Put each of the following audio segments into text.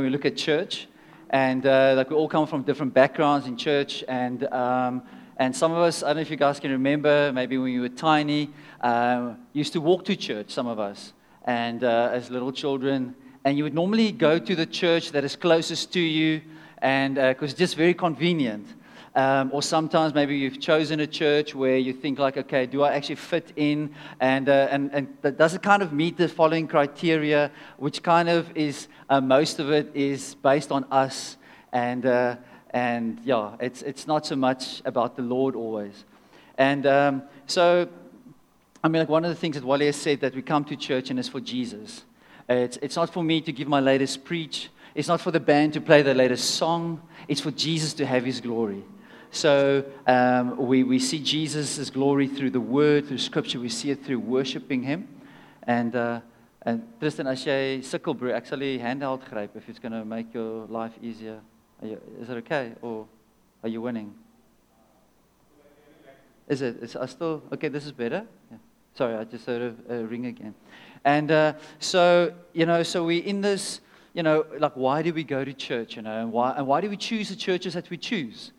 when we look at church, and uh, like we all come from different backgrounds in church, and um, and some of us, I don't know if you guys can remember, maybe when you were tiny, uh, used to walk to church. Some of us, and uh, as little children, and you would normally go to the church that is closest to you, and because uh, it's just very convenient. Um, or sometimes maybe you've chosen a church where you think like, okay, do I actually fit in? And, uh, and, and does it kind of meet the following criteria, which kind of is, uh, most of it is based on us. And, uh, and yeah, it's, it's not so much about the Lord always. And um, so, I mean, like one of the things that Wally has said that we come to church and it's for Jesus. It's, it's not for me to give my latest preach. It's not for the band to play the latest song. It's for Jesus to have his glory. So um, we, we see Jesus' glory through the word, through scripture. We see it through worshiping him. And, uh, and Tristan, as jy sukkel bro, die handheld gryp if it's going to make your life easier. You, is it okay or are you winning? Is it? Is I still okay? This is better. Yeah. Sorry, I just heard a, a ring again. And uh, so you know, so we're in this, you know, like why do we go to church? You know, and why and why do we choose the churches that we choose?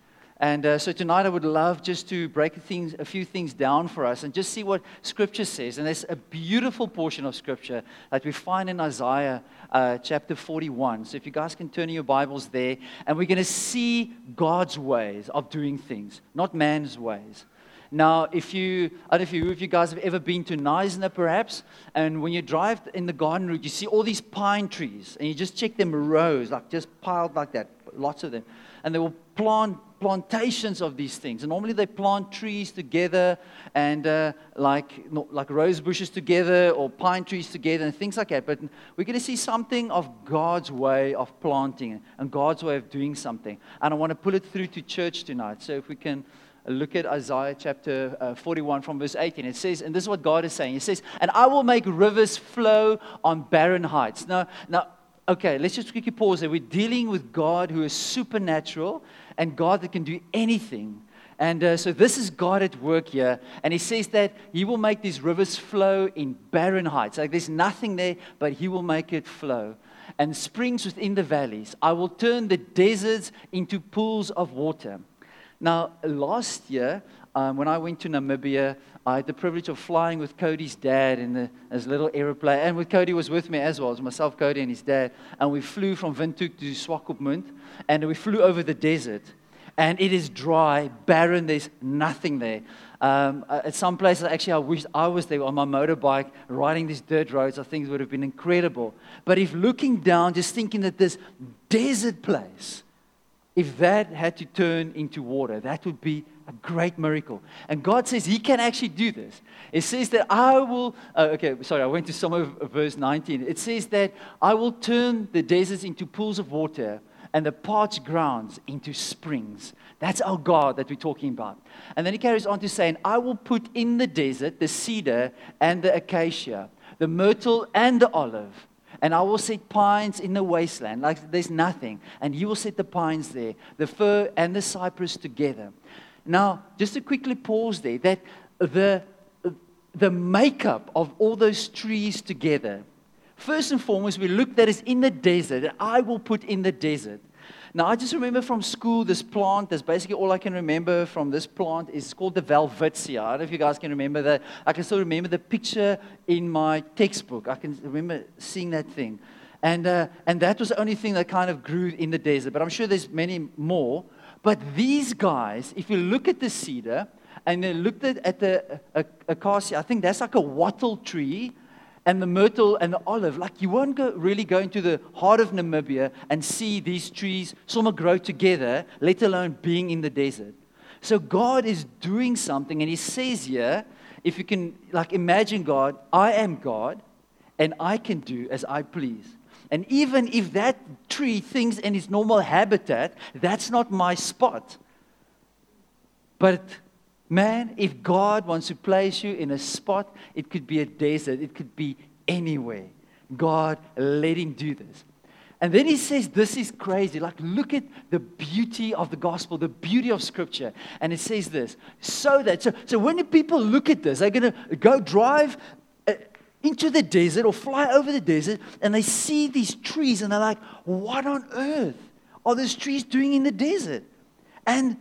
And uh, so tonight I would love just to break things, a few things down for us and just see what Scripture says. And there's a beautiful portion of Scripture that we find in Isaiah uh, chapter 41. So if you guys can turn your Bibles there, and we're going to see God's ways of doing things, not man's ways. Now, if you, I don't know if you, if you guys have ever been to Knysna perhaps, and when you drive in the garden route, you see all these pine trees, and you just check them rows, like just piled like that, lots of them. And they will plant plantations of these things. And normally they plant trees together and uh, like, like rose bushes together or pine trees together and things like that. But we're going to see something of God's way of planting and God's way of doing something. And I want to pull it through to church tonight. So if we can look at Isaiah chapter uh, 41 from verse 18. It says, and this is what God is saying. It says, and I will make rivers flow on barren heights. Now, now, okay, let's just quickly pause there. We're dealing with God who is supernatural and God that can do anything. And uh, so this is God at work here. And he says that he will make these rivers flow in barren heights. Like there's nothing there, but he will make it flow. And springs within the valleys. I will turn the deserts into pools of water. Now, last year, um, when I went to Namibia, I had the privilege of flying with Cody's dad in the, his little aeroplane. And with Cody was with me as well. It was myself, Cody, and his dad. And we flew from Windhoek to Swakopmund. And we flew over the desert. And it is dry, barren. There's nothing there. Um, uh, at some places, actually, I wish I was there on my motorbike riding these dirt roads. I think it would have been incredible. But if looking down, just thinking that this desert place, if that had to turn into water, that would be a great miracle. And God says He can actually do this. It says that I will, uh, okay, sorry, I went to some of verse 19. It says that I will turn the deserts into pools of water and the parched grounds into springs. That's our God that we're talking about. And then he carries on to saying, I will put in the desert the cedar and the acacia, the myrtle and the olive. And I will set pines in the wasteland, like there's nothing. And you will set the pines there, the fir and the cypress together. Now, just to quickly pause there, that the, the makeup of all those trees together, first and foremost, we look that is in the desert, I will put in the desert. Now, I just remember from school this plant. That's basically all I can remember from this plant. is called the Welwitschia. I don't know if you guys can remember that. I can still remember the picture in my textbook. I can remember seeing that thing. And, uh, and that was the only thing that kind of grew in the desert. But I'm sure there's many more. But these guys, if you look at the cedar and then looked at, at the acacia, I think that's like a wattle tree, and the myrtle and the olive. Like you won't go, really go into the heart of Namibia and see these trees some grow together, let alone being in the desert. So God is doing something, and He says here, if you can like imagine God, I am God, and I can do as I please. And even if that tree thinks in its normal habitat, that's not my spot. But man, if God wants to place you in a spot, it could be a desert, it could be anywhere. God, let him do this. And then he says, This is crazy. Like, look at the beauty of the gospel, the beauty of scripture. And it says this so that, so, so when people look at this, they're going to go drive into the desert or fly over the desert and they see these trees and they're like, what on earth are these trees doing in the desert? And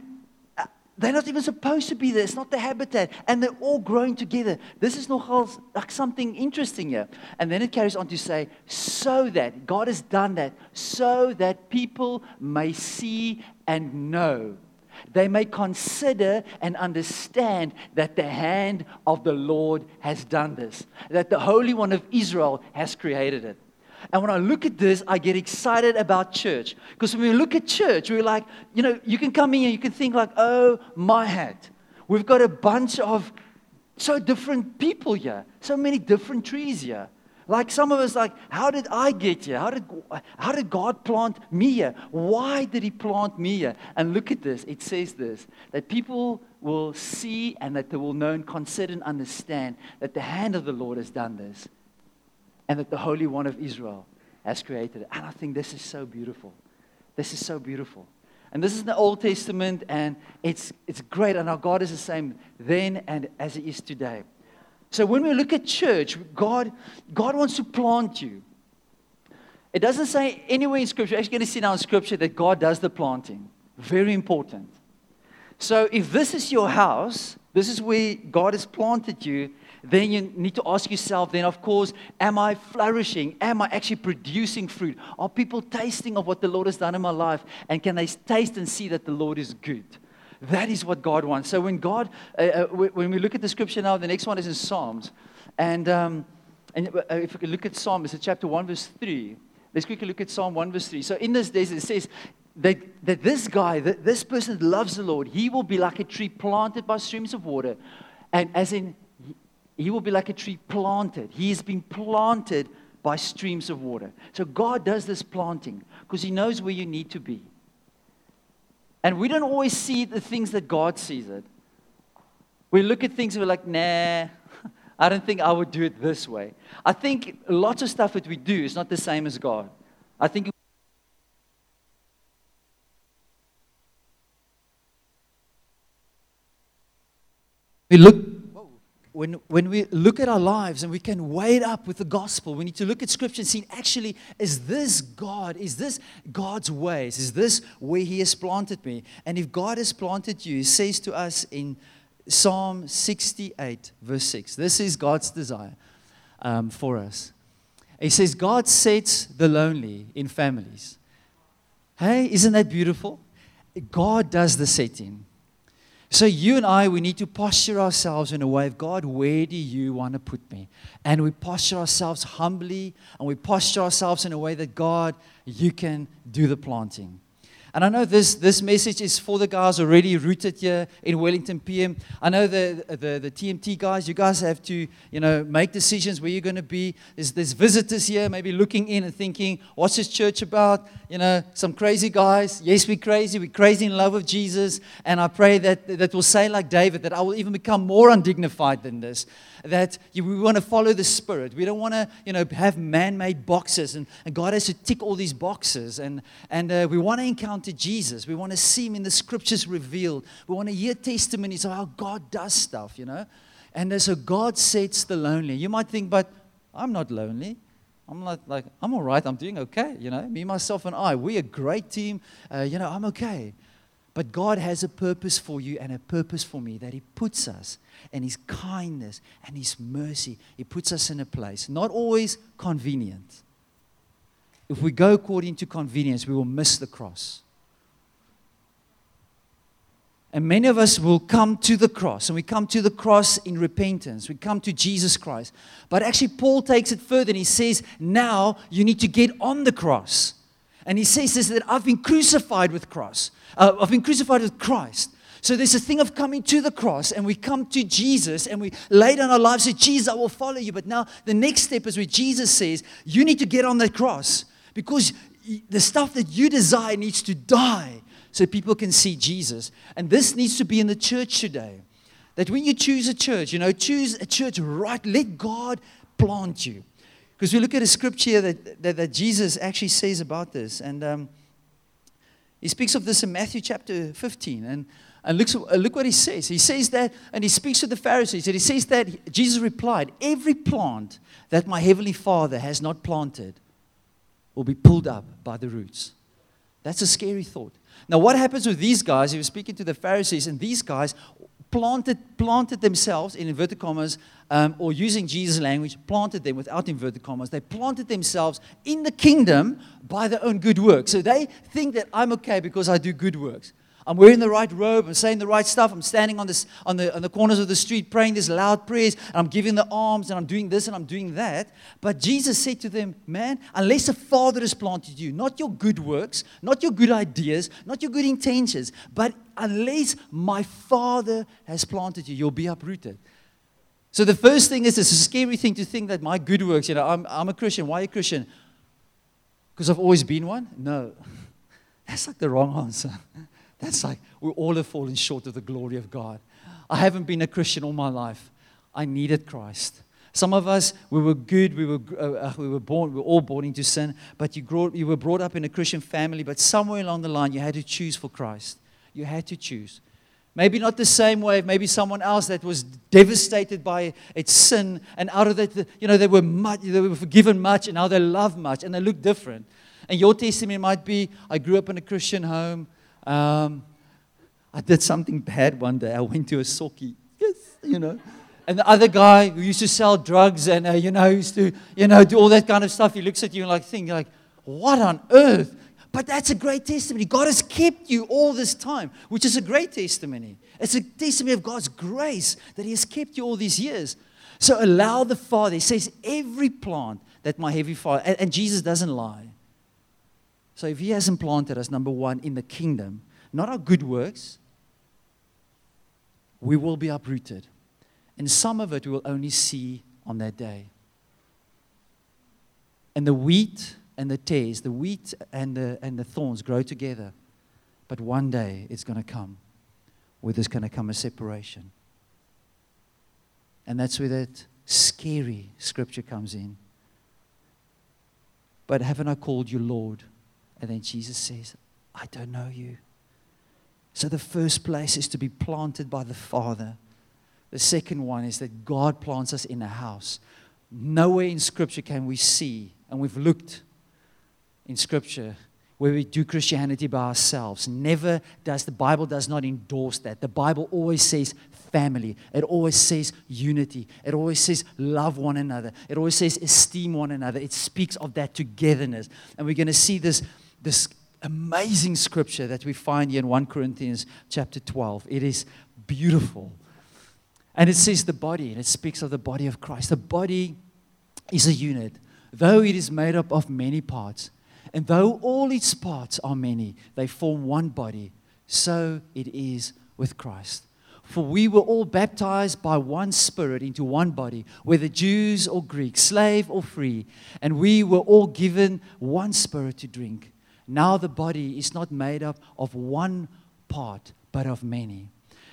uh, they're not even supposed to be there. It's not the habitat. And they're all growing together. This is nogal like something interesting here. And then it carries on to say, so that God has done that, so that people may see and know they may consider and understand that the hand of the Lord has done this, that the Holy One of Israel has created it. And when I look at this, I get excited about church. Because when we look at church, we're like, you know, you can come in and you can think like, oh, my hat. We've got a bunch of so different people here, so many different trees here. Like some of us, like, how did I get here? How did, how did God plant me here? Why did He plant me here? And look at this. It says this that people will see and that they will know and consider and understand that the hand of the Lord has done this and that the Holy One of Israel has created it. And I think this is so beautiful. This is so beautiful. And this is the Old Testament, and it's, it's great. And our God is the same then and as He is today. So when we look at church, God, God wants to plant you. It doesn't say anywhere in Scripture, actually going to see now in Scripture that God does the planting. Very important. So if this is your house, this is where God has planted you, then you need to ask yourself, then of course, am I flourishing? Am I actually producing fruit? Are people tasting of what the Lord has done in my life? And can they taste and see that the Lord is good? That is what God wants. So when God, uh, uh, when we look at the scripture now, the next one is in Psalms. And, um, and uh, if we look at Psalms, it's chapter 1, verse 3. Let's quickly look at Psalm 1, verse 3. So in this days, it says that, that this guy, that this person that loves the Lord, he will be like a tree planted by streams of water. And as in, he will be like a tree planted. He has been planted by streams of water. So God does this planting because he knows where you need to be. And we don't always see the things that God sees it. We look at things and we're like, nah, I don't think I would do it this way. I think lots of stuff that we do is not the same as God. I think we look when, when we look at our lives and we can weigh it up with the gospel, we need to look at scripture and see actually, is this God? Is this God's ways? Is this where He has planted me? And if God has planted you, He says to us in Psalm 68, verse 6, this is God's desire um, for us. He says, God sets the lonely in families. Hey, isn't that beautiful? God does the setting. So, you and I, we need to posture ourselves in a way of God, where do you want to put me? And we posture ourselves humbly and we posture ourselves in a way that God, you can do the planting. And I know this, this message is for the guys already rooted here in Wellington PM. I know the, the, the TMT guys, you guys have to, you know, make decisions where you're going to be. There's, there's visitors here maybe looking in and thinking, what's this church about? You know, some crazy guys. Yes, we're crazy. We're crazy in love with Jesus. And I pray that, that will say like David, that I will even become more undignified than this that we want to follow the Spirit. We don't want to, you know, have man-made boxes, and, and God has to tick all these boxes. And, and uh, we want to encounter Jesus. We want to see Him in the Scriptures revealed. We want to hear testimonies of how God does stuff, you know. And uh, so God sets the lonely. You might think, but I'm not lonely. I'm not like, I'm all right. I'm doing okay. You know, me, myself, and I, we're a great team. Uh, you know, I'm okay. But God has a purpose for you and a purpose for me that He puts us and His kindness and His mercy. He puts us in a place, not always convenient. If we go according to convenience, we will miss the cross. And many of us will come to the cross, and we come to the cross in repentance. We come to Jesus Christ. But actually, Paul takes it further and he says, Now you need to get on the cross. And he says this that I've been crucified with Christ. Uh, I've been crucified with Christ. So there's a thing of coming to the cross, and we come to Jesus and we lay down our lives say, Jesus, I will follow you. But now the next step is where Jesus says, You need to get on that cross because the stuff that you desire needs to die so people can see Jesus. And this needs to be in the church today. That when you choose a church, you know, choose a church right, let God plant you. Because we look at a scripture that, that, that Jesus actually says about this. And um, he speaks of this in Matthew chapter 15. And And look, look what he says. He says that, and he speaks to the Pharisees, and he says that Jesus replied, Every plant that my heavenly Father has not planted will be pulled up by the roots. That's a scary thought. Now, what happens with these guys? He was speaking to the Pharisees, and these guys planted, planted themselves, in inverted commas, um, or using Jesus' language, planted them without inverted commas. They planted themselves in the kingdom by their own good works. So they think that I'm okay because I do good works. I'm wearing the right robe. I'm saying the right stuff. I'm standing on, this, on, the, on the corners of the street praying these loud prayers. And I'm giving the alms and I'm doing this and I'm doing that. But Jesus said to them, Man, unless a father has planted you, not your good works, not your good ideas, not your good intentions, but unless my father has planted you, you'll be uprooted. So the first thing is it's a scary thing to think that my good works, you know, I'm, I'm a Christian. Why a Christian? Because I've always been one? No. That's like the wrong answer. That's like we all have fallen short of the glory of God. I haven't been a Christian all my life. I needed Christ. Some of us, we were good, we were, uh, uh, we were born, we were all born into sin, but you, grew, you were brought up in a Christian family, but somewhere along the line, you had to choose for Christ. You had to choose. Maybe not the same way, maybe someone else that was devastated by its sin, and out of that, you know, they were, much, they were forgiven much, and now they love much, and they look different. And your testimony might be I grew up in a Christian home, um, I did something bad one day. I went to a sokkie. Yes, you know. And the other guy who used to sell drugs and, uh, you know, used to, you know, do all that kind of stuff, he looks at you and like, think like, what on earth? But that's a great testimony. God has kept you all this time, which is a great testimony. It's a testimony of God's grace that He has kept you all these years. So allow the Father. He says, every plant that my heavy Father, and, and Jesus doesn't lie. So if He hasn't planted us, number one, in the kingdom, not our good works, we will be uprooted. And some of it we will only see on that day. And the wheat and the tares, the wheat and the, and the thorns grow together. But one day it's going to come where there's going to come a separation. And that's where that scary scripture comes in. But haven't I called you Lord? And then Jesus says, I don't know you. So the first place is to be planted by the Father. The second one is that God plants us in a house. Nowhere in Scripture can we see, and we've looked in Scripture where we do Christianity by ourselves. Never does the Bible does not endorse that. The Bible always says family. It always says unity. It always says love one another. It always says esteem one another. It speaks of that togetherness. And we're going to see this this amazing scripture that we find here in 1 Corinthians chapter 12. It is beautiful. And it says the body, and it speaks of the body of Christ. The body is a unit, though it is made up of many parts. And though all its parts are many, they form one body. So it is with Christ. For we were all baptized by one Spirit into one body, whether Jews or Greeks, slave or free, and we were all given one Spirit to drink. Now the body is not made up of one part, but of many.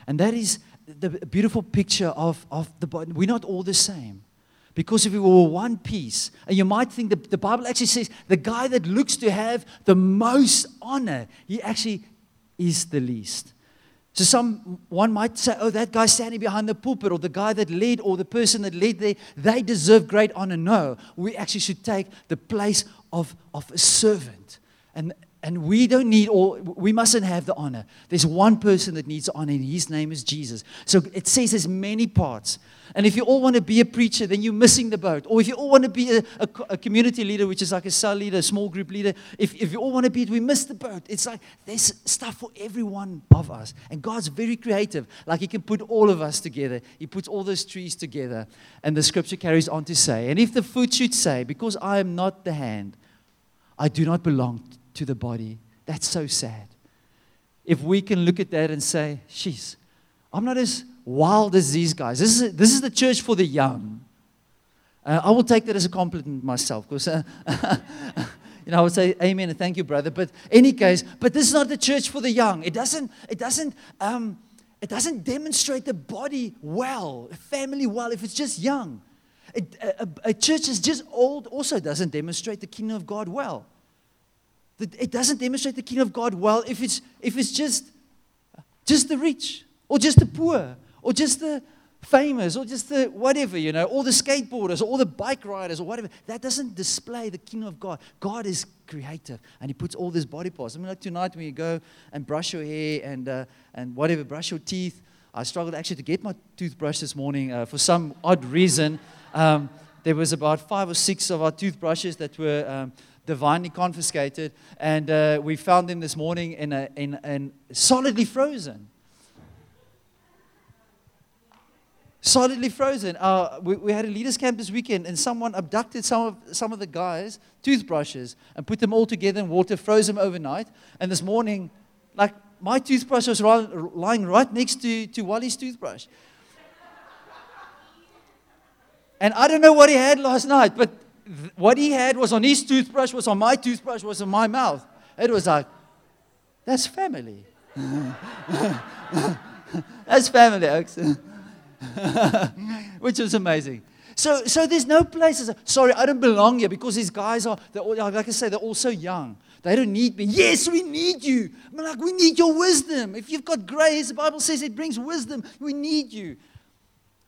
And that is the beautiful picture of, of the body. We're not all the same. Because if we were one piece, and you might think that the Bible actually says the guy that looks to have the most honor, he actually is the least. So some one might say, oh, that guy standing behind the pulpit, or the guy that led, or the person that led there, they deserve great honor. No, we actually should take the place of, of a servant. And, and we don't need all, we mustn't have the honor. There's one person that needs honor, and his name is Jesus. So it says there's many parts. And if you all want to be a preacher, then you're missing the boat. Or if you all want to be a, a, a community leader, which is like a cell leader, a small group leader, if, if you all want to be it, we miss the boat. It's like there's stuff for every one of us. And God's very creative. Like He can put all of us together, He puts all those trees together. And the scripture carries on to say, And if the foot should say, Because I am not the hand, I do not belong to the body. That's so sad. If we can look at that and say, sheesh, I'm not as wild as these guys. This is, this is the church for the young. Uh, I will take that as a compliment myself because, uh, you know, I would say amen and thank you, brother. But any case, but this is not the church for the young. It doesn't, it doesn't, um, it doesn't demonstrate the body well, family well, if it's just young. It, a, a church is just old also doesn't demonstrate the kingdom of God well. It doesn't demonstrate the kingdom of God well if it's, if it's just just the rich, or just the poor, or just the famous, or just the whatever, you know, all the skateboarders, or all the bike riders, or whatever. That doesn't display the kingdom of God. God is creative, and He puts all these body parts. I mean, like tonight when you go and brush your hair and, uh, and whatever, brush your teeth. I struggled actually to get my toothbrush this morning uh, for some odd reason. Um, there was about five or six of our toothbrushes that were um, divinely confiscated, and uh, we found them this morning in, a, in, in solidly frozen. solidly frozen. Uh, we, we, had a leaders camp this weekend, and someone abducted some of, some of the guys' toothbrushes and put them all together in water, froze them overnight. And this morning, like my toothbrush was lying right next to, to Wally's toothbrush. And I don't know what he had last night, but what he had was on his toothbrush, was on my toothbrush, was in my mouth. It was like, that's family. that's family, Oaks. which was amazing. So, so there's no places. Sorry, I don't belong here because these guys are, all, like I say, they're all so young. They don't need me. Yes, we need you. I'm like, we need your wisdom. If you've got grace, the Bible says it brings wisdom. We need you.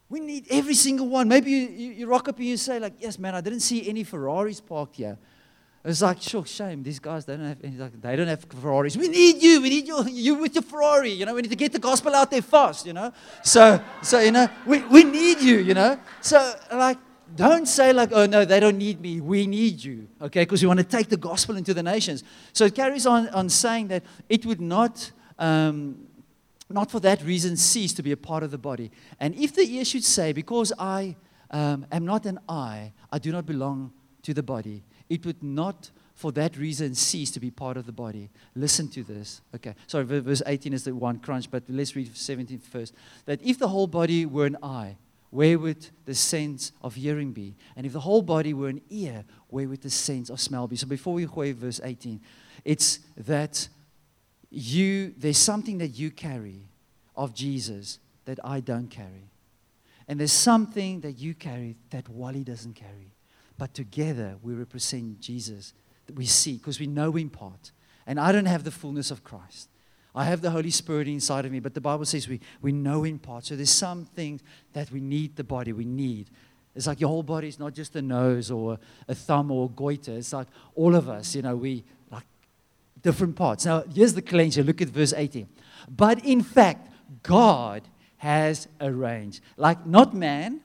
We need every single one. Maybe you, you, you rock up and you say, like, yes, man, I didn't see any Ferraris parked here. It's like, sure, shame. These guys they don't have, like, they don't have Ferraris. We need you. We need you, you with your Ferrari. You know, we need to get the gospel out there fast, you know. So, so you know, we, we need you, you know. So, like, don't say like, oh no, they don't need me. We need you, okay? Because we want to take the gospel into the nations. So it carries on, on saying that it would not, um, not for that reason cease to be a part of the body. And if the ear should say, because I um, am not an eye, I do not belong to the body it would not for that reason cease to be part of the body. Listen to this. Okay, sorry, verse 18 is the one crunch, but let's read 17 first. That if the whole body were an eye, where would the sense of hearing be? And if the whole body were an ear, where would the sense of smell be? So before we go verse 18, it's that you, there's something that you carry of Jesus that I don't carry. And there's something that you carry that Wally doesn't carry. But together we represent Jesus that we see because we know in part. And I don't have the fullness of Christ. I have the Holy Spirit inside of me, but the Bible says we, we know in part. So there's some things that we need the body, we need. It's like your whole body is not just a nose or a thumb or a goiter. It's like all of us, you know, we different parts. Now, here's the cleanser. Look at verse 18. But in fact, God has arranged, like not man,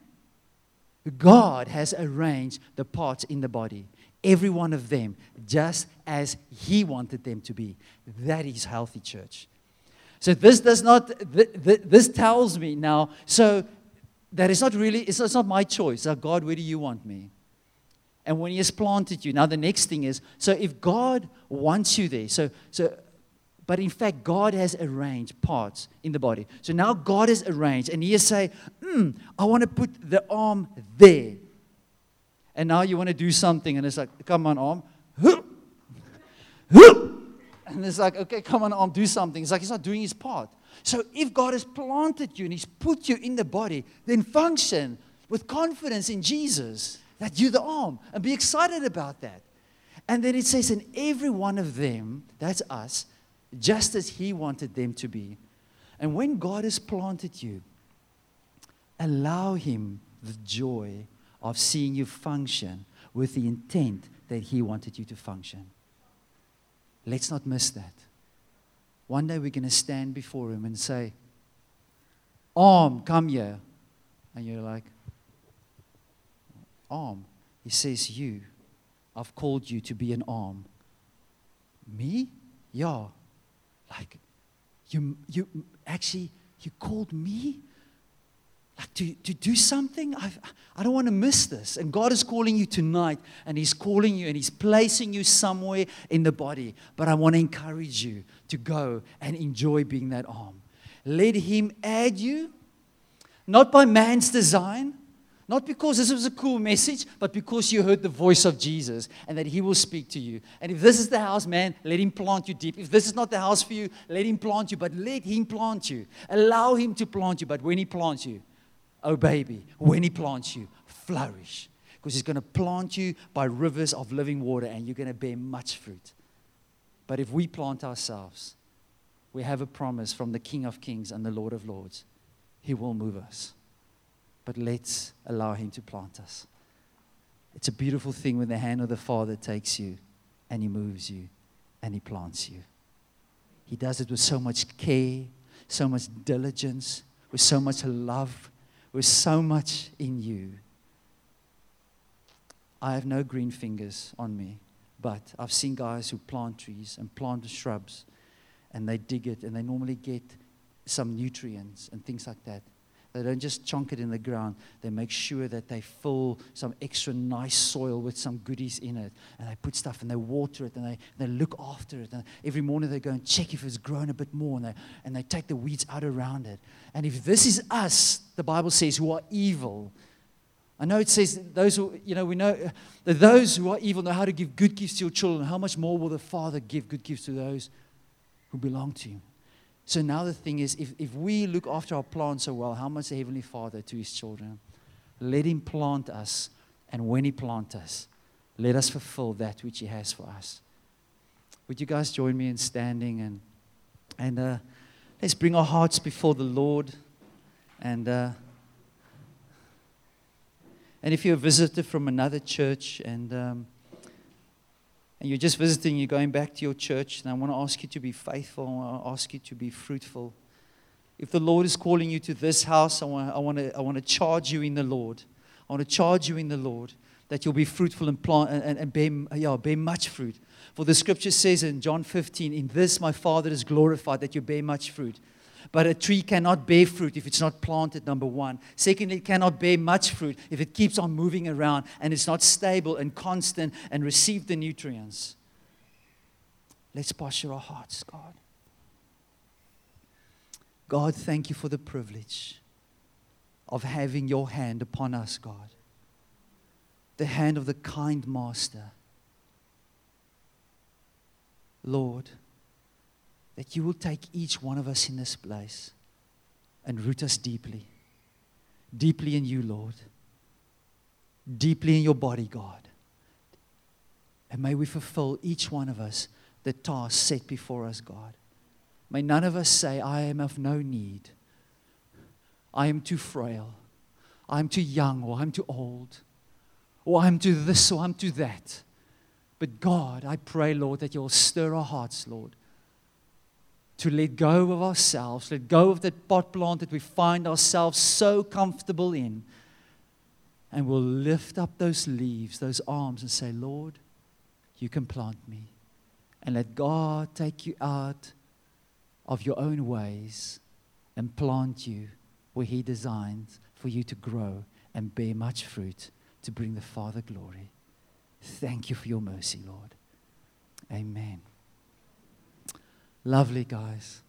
God has arranged the parts in the body, every one of them, just as He wanted them to be. That is healthy church. So this does not, this tells me now, so that it's not really, it's not my choice. God, where do you want me? And when He has planted you, now the next thing is, so if God wants you there, so, so but in fact, God has arranged parts in the body. So now God has arranged, and He is mm, I want to put the arm there. And now you want to do something, and it's like, come on, arm. And it's like, okay, come on, arm, do something. It's like He's not doing His part. So if God has planted you and He's put you in the body, then function with confidence in Jesus that you're the arm and be excited about that. And then it says, in every one of them, that's us, just as He wanted them to be. And when God has planted you, allow Him the joy of seeing you function with the intent that He wanted you to function. Let's not miss that. One day we're going to stand before Him and say, Arm, come here. And you're like, Arm. He says, You. I've called you to be an arm. Me? Yeah. Like, you, you actually, you called me? Like to, to do something? I've, I don't want to miss this. And God is calling you tonight, and He's calling you, and He's placing you somewhere in the body. But I want to encourage you to go and enjoy being that arm. Let Him add you, not by man's design, not because this was a cool message, but because you heard the voice of Jesus and that He will speak to you. And if this is the house, man, let Him plant you deep. If this is not the house for you, let Him plant you, but let Him plant you. Allow Him to plant you. But when He plants you, oh baby, when He plants you, flourish. Because He's going to plant you by rivers of living water and you're going to bear much fruit. But if we plant ourselves, we have a promise from the King of Kings and the Lord of Lords. He will move us. But let's allow Him to plant us. It's a beautiful thing when the hand of the Father takes you and He moves you and He plants you. He does it with so much care, so much diligence, with so much love, with so much in you. I have no green fingers on me, but I've seen guys who plant trees and plant shrubs and they dig it and they normally get some nutrients and things like that. They don't just chunk it in the ground. They make sure that they fill some extra nice soil with some goodies in it. And they put stuff and they water it and they, they look after it. And every morning they go and check if it's grown a bit more and they, and they take the weeds out around it. And if this is us, the Bible says, who are evil, I know it says those who, you know, we know that those who are evil know how to give good gifts to your children. How much more will the Father give good gifts to those who belong to Him? So now the thing is, if, if we look after our plants so well, how much the Heavenly Father to His children? Let Him plant us, and when He plants us, let us fulfill that which He has for us. Would you guys join me in standing and and uh, let's bring our hearts before the Lord and. Uh, and if you're a visitor from another church and um, and you're just visiting, you're going back to your church, and I want to ask you to be faithful. I want to ask you to be fruitful. If the Lord is calling you to this house, I want, I want, to, I want to charge you in the Lord. I want to charge you in the Lord that you'll be fruitful and, plant, and, and bear, yeah, bear much fruit. For the scripture says in John 15, In this my Father is glorified, that you bear much fruit. But a tree cannot bear fruit if it's not planted, number one. Secondly, it cannot bear much fruit if it keeps on moving around and it's not stable and constant and receive the nutrients. Let's posture our hearts, God. God, thank you for the privilege of having your hand upon us, God. The hand of the kind master. Lord, that you will take each one of us in this place and root us deeply. Deeply in you, Lord. Deeply in your body, God. And may we fulfill each one of us the task set before us, God. May none of us say, I am of no need. I am too frail. I'm too young, or I'm too old, or I'm too this, or I'm too that. But God, I pray, Lord, that you'll stir our hearts, Lord to let go of ourselves, let go of that pot plant that we find ourselves so comfortable in. And we'll lift up those leaves, those arms, and say, Lord, you can plant me. And let God take you out of your own ways and plant you where He designed for you to grow and bear much fruit to bring the Father glory. Thank you for your mercy, Lord. Amen. Lovely, guys.